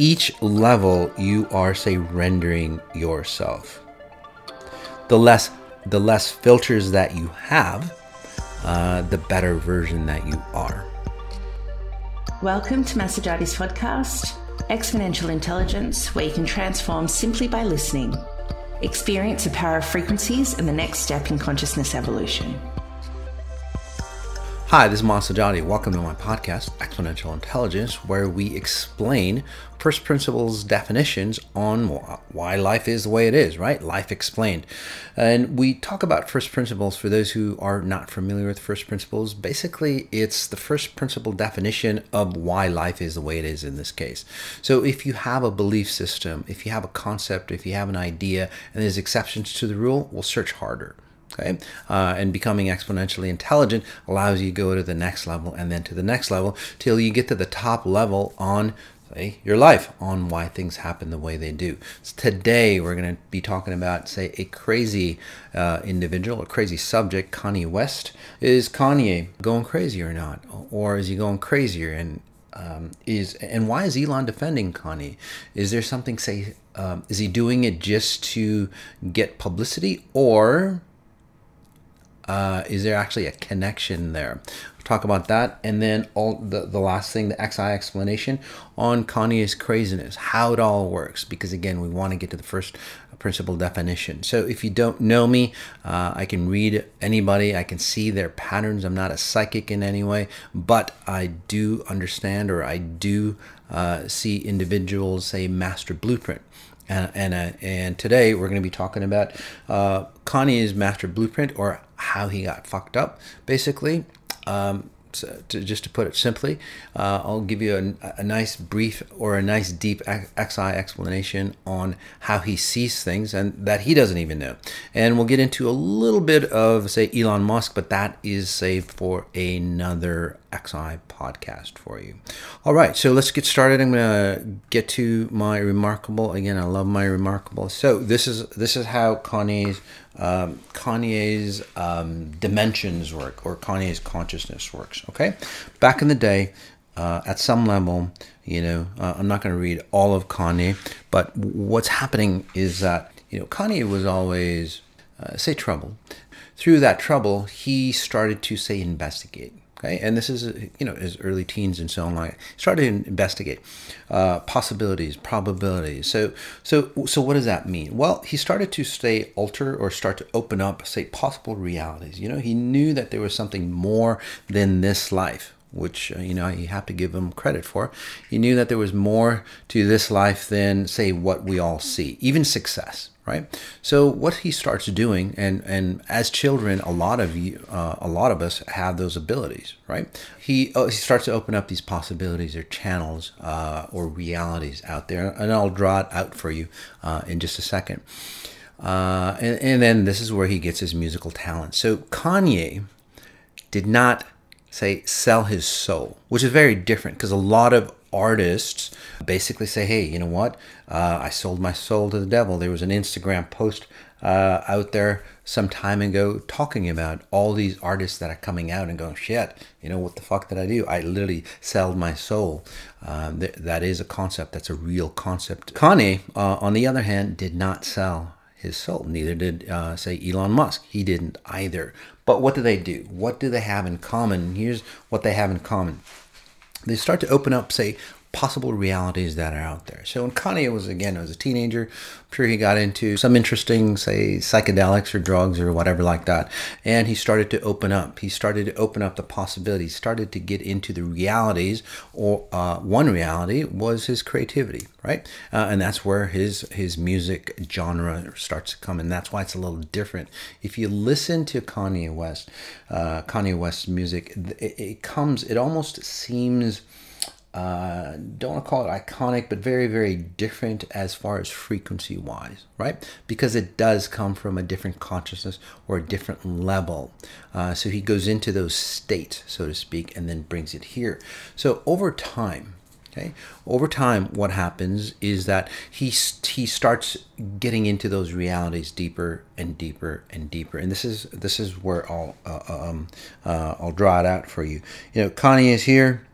each level you are say rendering yourself. The less the less filters that you have uh, the better version that you are. Welcome to Mas Sajady's podcast exponential intelligence where you can transform simply by listening experience the power of frequencies and the next step in consciousness evolution Hi, this is Mas Sajady. Welcome to my podcast, Exponential Intelligence, where we explain first principles definitions on why life is the way it is, right? Life explained. And we talk about first principles for those who are not familiar with first principles. Basically, it's the first principle definition of why life is the way it is in this case. So if you have a belief system, if you have a concept, if you have an idea, and there's exceptions to the rule, we'll search harder. Okay, uh, and becoming exponentially intelligent allows you to go to the next level and then to the next level till you get to the top level on say your life on why things happen the way they do. So today we're going to be talking about say a crazy uh, individual, a crazy subject, Kanye West. Is Kanye going crazy or not, or is he going crazier? And um, is and why is Elon defending Kanye? Is there something say? Um, is he doing it just to get publicity, or uh, is there actually a connection there? We'll talk about that, and then all the the last thing, the XI explanation on Kanye's craziness, how it all works. Because again, we want to get to the first principle definition. So if you don't know me, uh, I can read anybody, I can see their patterns. I'm not a psychic in any way, but I do understand or I do uh, see individuals say master blueprint. And and, uh, and today we're going to be talking about uh, Kanye's master blueprint or how he got fucked up, basically. Um, so to, just to put it simply, uh, I'll give you a, a, nice brief or a nice deep XI explanation on how he sees things and that he doesn't even know. And we'll get into a little bit of, say, Elon Musk, but that is saved for another XI podcast for you. All right, so let's get started. I'm gonna get to my reMarkable. Again, I love my reMarkable. So this is this is how Kanye's um, Kanye's um, dimensions work or Kanye's consciousness works. Okay, back in the day, uh, at some level, you know, uh, I'm not going to read all of Kanye, but what's happening is that you know Kanye was always uh, say trouble. Through that trouble, he started to say investigate. Okay, and this is you know his early teens and so on. Like started to investigate uh, possibilities, probabilities. So so so what does that mean? Well, he started to say alter or start to open up, say possible realities. You know, he knew that there was something more than this life which uh, you know you have to give him credit for. He knew that there was more to this life than say what we all see, even success, right? So what he starts doing, and and as children, a lot of you, uh, a lot of us have those abilities, right? He uh, he starts to open up these possibilities or channels uh, or realities out there, and I'll draw it out for you uh, in just a second. Uh, and, and then this is where he gets his musical talent. So Kanye did not say sell his soul, which is very different because a lot of artists basically say, hey, you know what? Uh, I sold my soul to the devil. There was an Instagram post uh, out there some time ago talking about all these artists that are coming out and going, shit, you know, what the fuck did I do? I literally sold my soul. Um, th- that is a concept. That's a real concept. Kanye, uh, on the other hand, did not sell his soul. Neither did, uh, say, Elon Musk. He didn't either. But what do they do? What do they have in common? Here's what they have in common. They start to open up, say, possible realities that are out there. So when Kanye was again as a teenager, I'm sure he got into some interesting, say, psychedelics or drugs or whatever like that, and he started to open up. He started to open up the possibilities. Started to get into the realities. Or uh, one reality was his creativity, right? Uh, and that's where his his music genre starts to come, and that's why it's a little different. If you listen to Kanye West, uh, Kanye West's music, it, it comes. It almost seems uh, don't want to call it iconic, but very, very different as far as frequency wise, right? Because it does come from a different consciousness or a different level. Uh, so he goes into those states, so to speak, and then brings it here. So over time, Okay. Over time, what happens is that he he starts getting into those realities deeper and deeper and deeper. And this is this is where I'll uh, um, uh, I'll draw it out for you. You know, Kanye is here.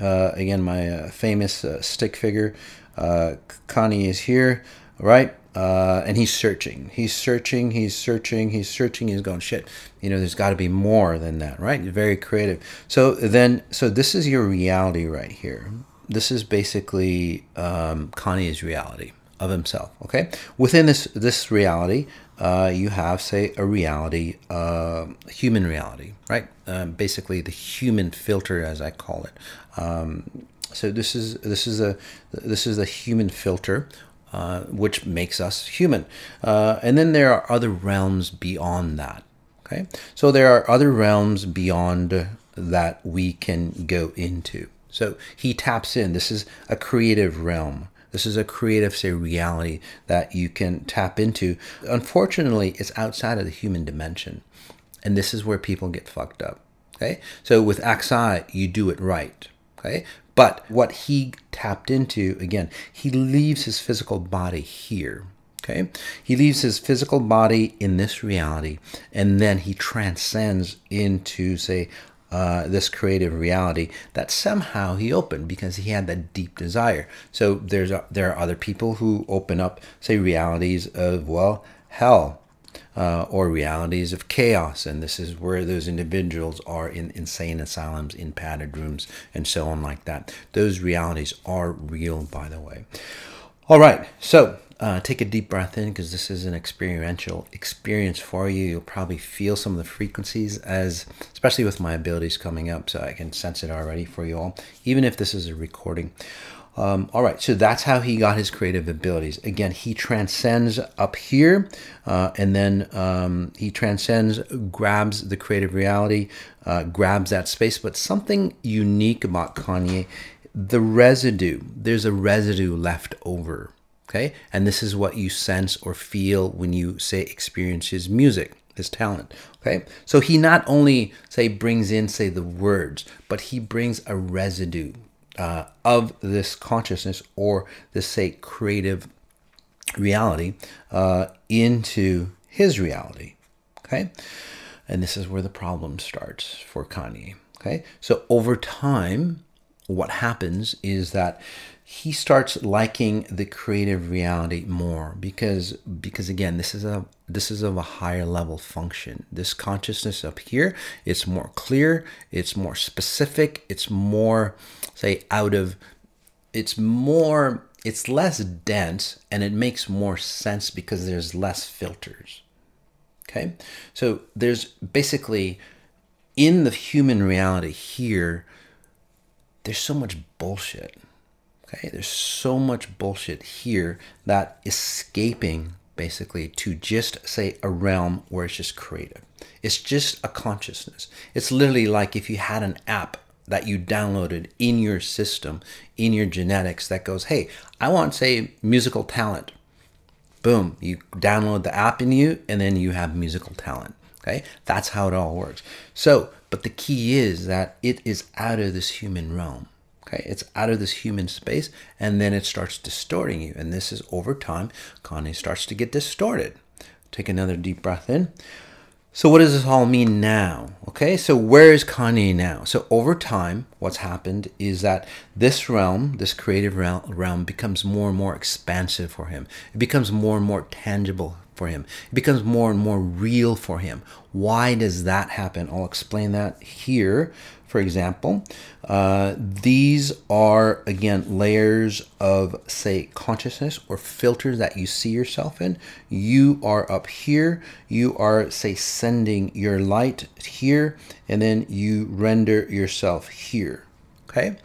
Uh, again, my uh, famous uh, stick figure. Kanye is here, right? uh, and he's searching. He's searching. He's searching. He's searching. He's going shit. You know, there's got to be more than that, right? very creative. So then, so this is your reality right here. This is basically um, Kanye's reality of himself. Okay, within this this reality, uh, you have say a reality, uh, human reality, right? Um, basically, the human filter, as I call it. Um, so this is this is a this is a human filter uh, which makes us human. Uh, and then there are other realms beyond that. Okay, so there are other realms beyond that we can go into. So he taps in. This is a creative realm. This is a creative, say, reality that you can tap into. Unfortunately, it's outside of the human dimension. And this is where people get fucked up. Okay. So with XI, you do it right. Okay. But what he tapped into, again, he leaves his physical body here. Okay? He leaves his physical body in this reality, and then he transcends into, say, uh, this creative reality that somehow he opened because he had that deep desire. So there's a, there are other people who open up, say, realities of well, hell, uh, or realities of chaos. And this is where those individuals are in insane asylums, in padded rooms, and so on, like that. Those realities are real, by the way. All right, so uh, take a deep breath in because this is an experiential experience for you. You'll probably feel some of the frequencies as, especially with my abilities coming up, so I can sense it already for you all, even if this is a recording. Um, all right, so that's how he got his creative abilities. Again, he transcends up here, uh, and then um, he transcends, grabs the creative reality, uh, grabs that space. But something unique about Kanye, the residue, there's a residue left over. Okay, and this is what you sense or feel when you say experience his music his talent. Okay? So he not only say brings in say the words but he brings a residue uh, of this consciousness or this say creative reality uh, into his reality. Okay? And this is where the problem starts for kanye. Okay? So over time what happens is that he starts liking the creative reality more because because again this is a this is of a higher level function. This consciousness up here it's more clear it's more specific it's more say out of it's more it's less dense and it makes more sense because there's less filters. Okay? So there's basically in the human reality here there's so much bullshit Okay, there's so much bullshit here that escaping basically to just say a realm where it's just creative. It's just a consciousness. It's literally like if you had an app that you downloaded in your system, in your genetics that goes, hey, I want, say, musical talent. Boom, you download the app in you, and then you have musical talent. Okay, that's how it all works. So, but the key is that it is out of this human realm. Okay, it's out of this human space and then it starts distorting you. And this is over time, Kanye starts to get distorted. Take another deep breath in. So, what does this all mean now? Okay, so where is Kanye now? So, over time, what's happened is that this realm, this creative realm, becomes more and more expansive for him. It becomes more and more tangible for him. It becomes more and more real for him. Why does that happen? I'll explain that here for example. Uh, these are, again, layers of, say, consciousness or filters that you see yourself in. You are up here. You are, say, sending your light here, and then you render yourself here. Okay?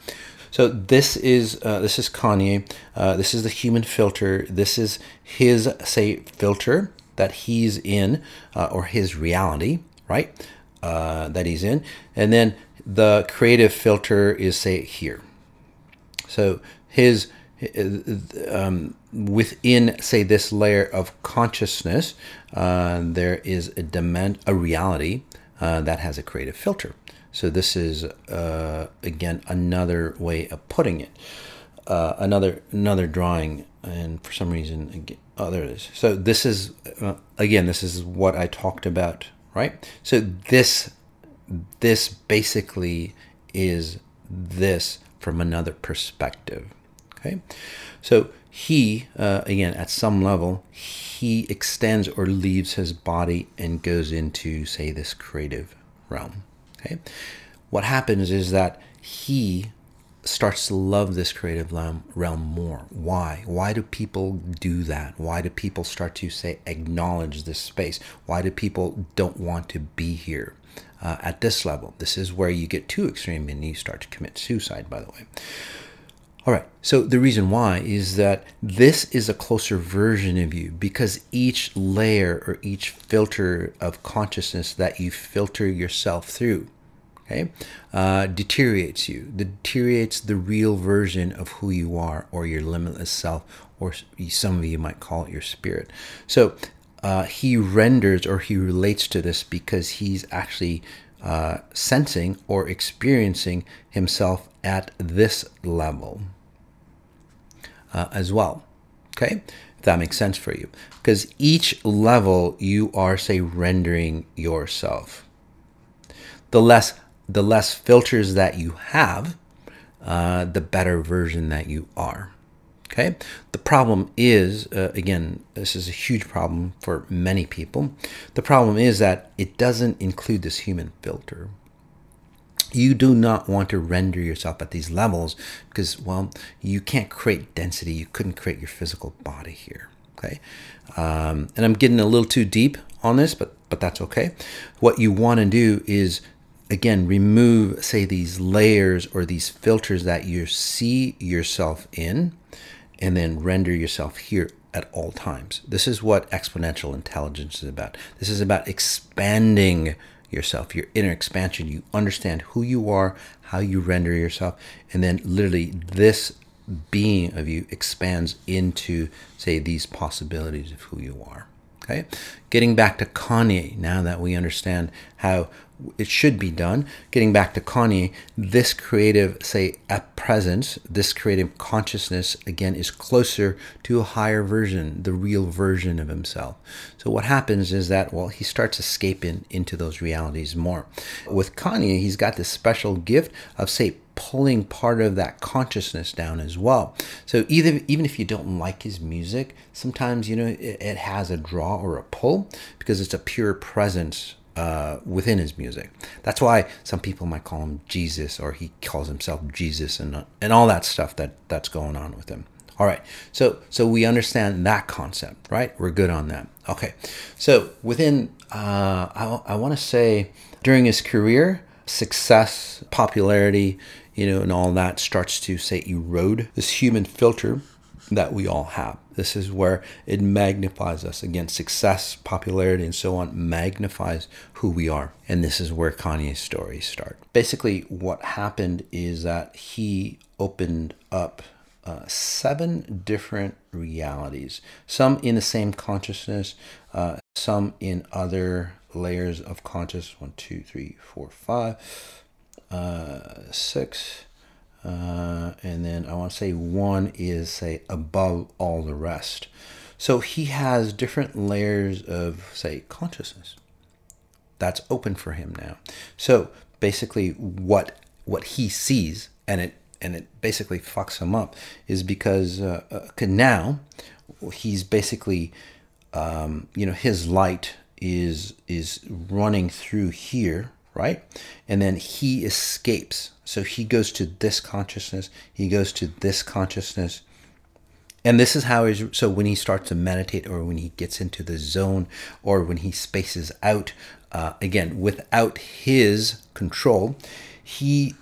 So this is uh, this is Kanye. Uh, this is the human filter. This is his say filter that he's in, uh, or his reality, right? Uh, that he's in, and then the creative filter is say here. So his um, within say this layer of consciousness, uh, there is a demand, a reality uh, that has a creative filter. So this is uh, again another way of putting it. Uh, another another drawing, and for some reason, again, oh, there it is. So this is uh, again, this is what I talked about, right? So this this basically is this from another perspective. Okay, so he uh, again at some level he extends or leaves his body and goes into say this creative realm. Okay, what happens is that he starts to love this creative realm more. Why? Why do people do that? Why do people start to say acknowledge this space? Why do people don't want to be here? uh, at this level. This is where you get too extreme and you start to commit suicide, by the way. All right, so the reason why is that this is a closer version of you because each layer or each filter of consciousness that you filter yourself through, okay, uh, deteriorates you, deteriorates the real version of who you are or your limitless self, or some of you might call it your spirit. So uh, he renders or he relates to this because he's actually uh, sensing or experiencing himself at this level uh, as well. Okay, if that makes sense for you, because each level you are, say, rendering yourself. The less the less filters that you have, uh, the better version that you are. Okay. The problem is, uh, again, this is a huge problem for many people. The problem is that it doesn't include this human filter. You do not want to render yourself at these levels because, well, you can't create density. You couldn't create your physical body here. Okay. Um, and I'm getting a little too deep on this, but but that's okay. What you want to do is again remove say these layers or these filters that you see yourself in and then render yourself here at all times. This is what exponential intelligence is about. This is about expanding yourself, your inner expansion. You understand who you are, how you render yourself, and then literally this being of you expands into, say, these possibilities of who you are. Okay? Getting back to Kanye, now that we understand how it should be done. Getting back to Kanye, this creative, say, at presence, this creative consciousness, again, is closer to a higher version, the real version of himself. So what happens is that, well, he starts escaping into those realities more. With Kanye, he's got this special gift of, say, pulling part of that consciousness down as well. So either even if you don't like his music, sometimes you know it, it has a draw or a pull because it's a pure presence uh, within his music. That's why some people might call him Jesus, or he calls himself Jesus, and and all that stuff that that's going on with him. All right, so so we understand that concept, right? We're good on that. Okay, so within, uh, I I want to say during his career, success, popularity, you know, and all that starts to say erode this human filter that we all have. This is where it magnifies us. Again, success, popularity, and so on magnifies who we are. And this is where Kanye's stories start. Basically, what happened is that he opened up uh, seven different realities, some in the same consciousness, uh, some in other layers of consciousness. One, two, three, four, five, uh, six uh, and then I want to say one is say above all the rest. So he has different layers of say consciousness. That's open for him now. So basically, what what he sees and it and it basically fucks him up is because uh, uh, now he's basically um, you know his light is is running through here right and then he escapes so he goes to this consciousness, he goes to this consciousness. And this is how he's so when he starts to meditate or when he gets into the zone or when he spaces out, uh, again, without his control, he,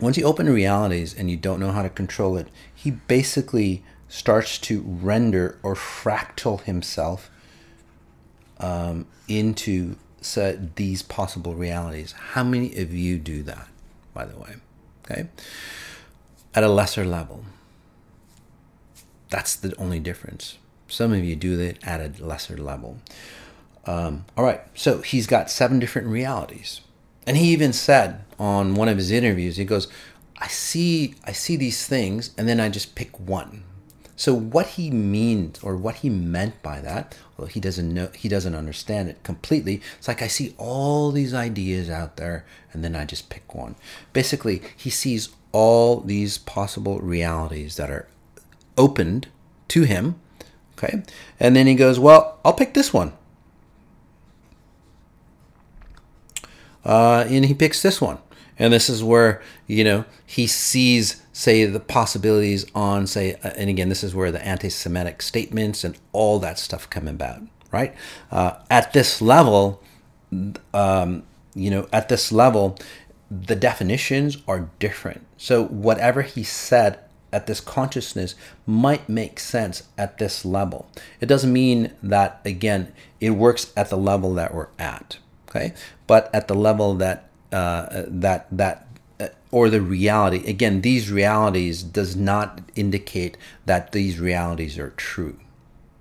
once you open realities and you don't know how to control it, he basically starts to render or fractal himself um, into these possible realities. How many of you do that? by the way. Okay? At a lesser level. That's the only difference. Some of you do it at a lesser level. Um, all right, so he's got seven different realities. And he even said on one of his interviews, he goes, I see I see these things and then I just pick one. So what he means or what he meant by that, well he doesn't know he doesn't understand it completely. It's like I see all these ideas out there and then I just pick one. Basically, he sees all these possible realities that are opened to him. Okay. And then he goes, Well, I'll pick this one. Uh, and he picks this one. And this is where, you know, he sees, say, the possibilities on, say, uh, and again, this is where the anti Semitic statements and all that stuff come about, right? Uh, at this level, um, you know, at this level, the definitions are different. So whatever he said at this consciousness might make sense at this level. It doesn't mean that, again, it works at the level that we're at, okay? But at the level that uh, that that uh, or the reality again these realities does not indicate that these realities are true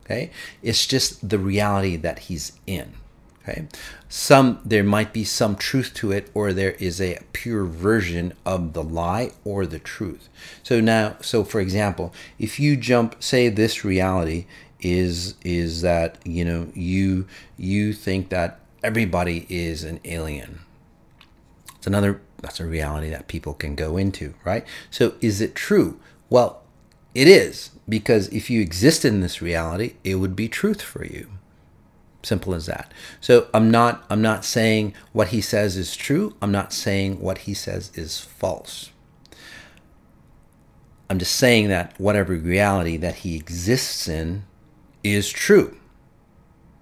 okay? It's just the reality that he's in okay? Some there might be some truth to it or there is a pure version of the lie or the truth. So now so for example if you jump say this reality is is that you know you you think that everybody is an alien it's another that's a reality that people can go into, right? So is it true? Well, it is because if you existed in this reality, it would be truth for you. Simple as that. So I'm not I'm not saying what he says is true. I'm not saying what he says is false. I'm just saying that whatever reality that he exists in is true.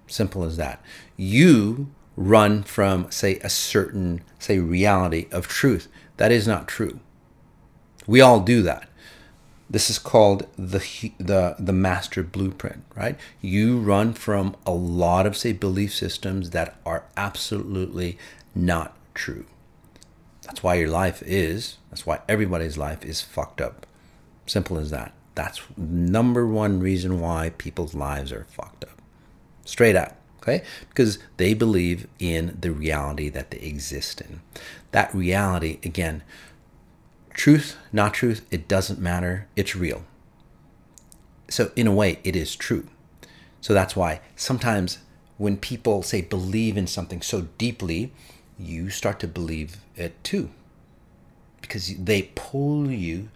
Simple as that. You run from, say, a certain, say, reality of truth. That is not true. We all do that. This is called the the the master blueprint, right? You run from a lot of say belief systems that are absolutely not true. That's why your life is. That's why everybody's life is fucked up. Simple as that. That's number one reason why people's lives are fucked up. Straight up okay? Because they believe in the reality that they exist in. That reality, again, truth, not truth, it doesn't matter. It's real. So, in a way, it is true. So, that's why sometimes when people say believe in something so deeply, you start to believe it too. Because they pull you,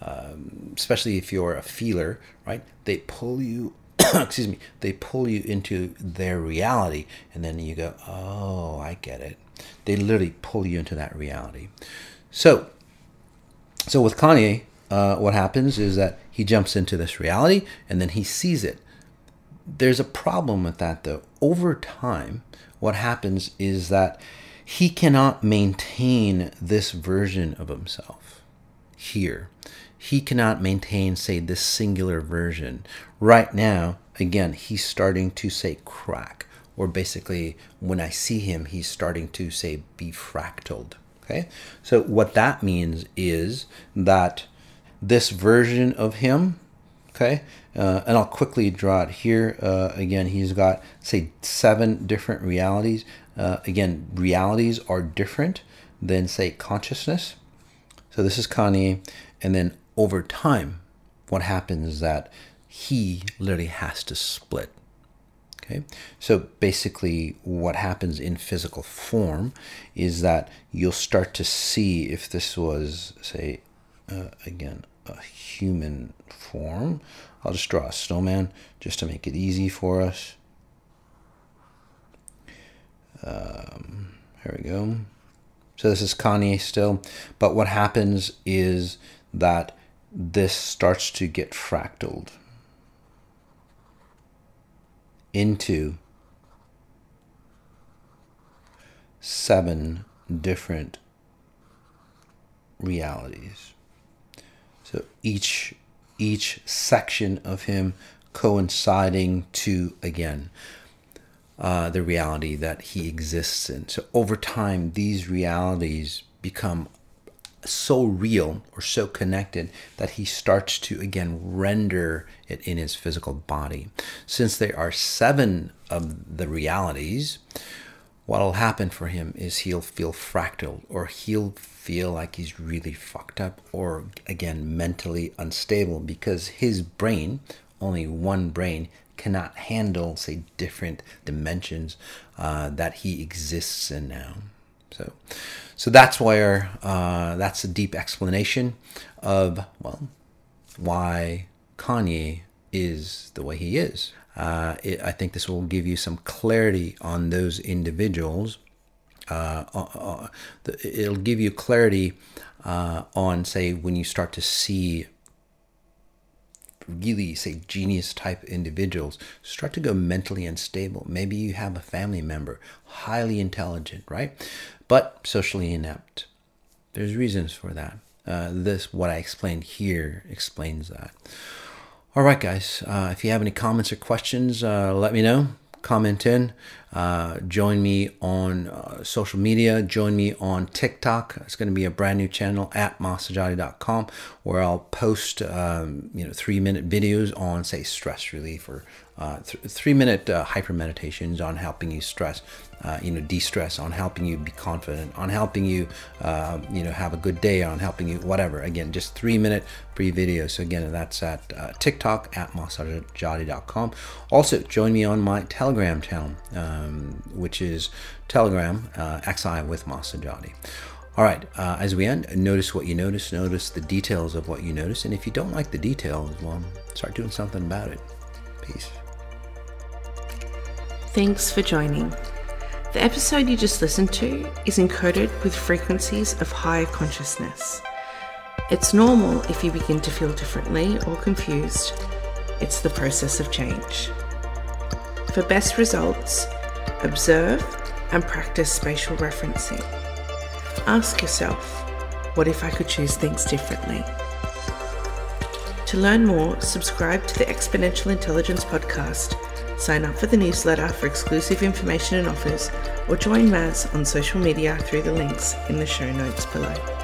um, especially if you're a feeler, right? They pull you excuse me, they pull you into their reality, and then you go, oh, I get it. They literally pull you into that reality. So, so with Kanye, uh, what happens is that he jumps into this reality, and then he sees it. There's a problem with that, though. Over time, what happens is that he cannot maintain this version of himself here he cannot maintain, say, this singular version. Right now, again, he's starting to say crack, or basically, when I see him, he's starting to say be fractaled. Okay, so what that means is that this version of him, okay, uh, and I'll quickly draw it here. Uh, again, he's got say seven different realities. Uh, again, realities are different than say consciousness. So this is Kanye, and then over time, what happens is that he literally has to split. Okay, so basically, what happens in physical form is that you'll start to see if this was, say, uh, again, a human form. I'll just draw a snowman just to make it easy for us. Um, here we go. So this is Kanye still, but what happens is that this starts to get fractaled into seven different realities. So each each section of him coinciding to again uh, the reality that he exists in. So over time, these realities become so real or so connected that he starts to again render it in his physical body. Since there are seven of the realities, what'll happen for him is he'll feel fractal or he'll feel like he's really fucked up or again mentally unstable because his brain only one brain cannot handle say different dimensions uh, that he exists in now so so that's where uh, that's a deep explanation of well why kanye is the way he is uh, it, I think this will give you some clarity on those individuals. Uh, uh, uh it'll give you clarity uh, on, say, when you start to see really, say, genius type individuals start to go mentally unstable. Maybe you have a family member, highly intelligent, right? But socially inept. There's reasons for that. Uh, this, what I explained here, explains that. All right, guys. Uh, if you have any comments or questions, uh, let me know. Comment in. Uh, join me on uh, social media. Join me on TikTok. It's going to be a brand new channel at massajady.com where I'll post um, you know three minute videos on say stress relief or uh, th- three minute uh, hyper meditations on helping you stress uh, you know, de-stress, on helping you be confident, on helping you, uh, you know, have a good day, on helping you, whatever. Again, just three minute free videos. So again, that's at uh, TikTok at massajady.com. Also, join me on my Telegram channel, um, which is Telegram uh, XI with Mas Sajady. All right, uh, as we end, notice what you notice, notice the details of what you notice, and if you don't like the details, well, start doing something about it. Peace. Thanks for joining. The episode you just listened to is encoded with frequencies of higher consciousness. It's normal if you begin to feel differently or confused. It's the process of change. For best results, observe and practice spatial referencing. Ask yourself, what if I could choose things differently? To learn more, subscribe to the Exponential Intelligence podcast Sign up for the newsletter for exclusive information and offers, or join Maz on social media through the links in the show notes below.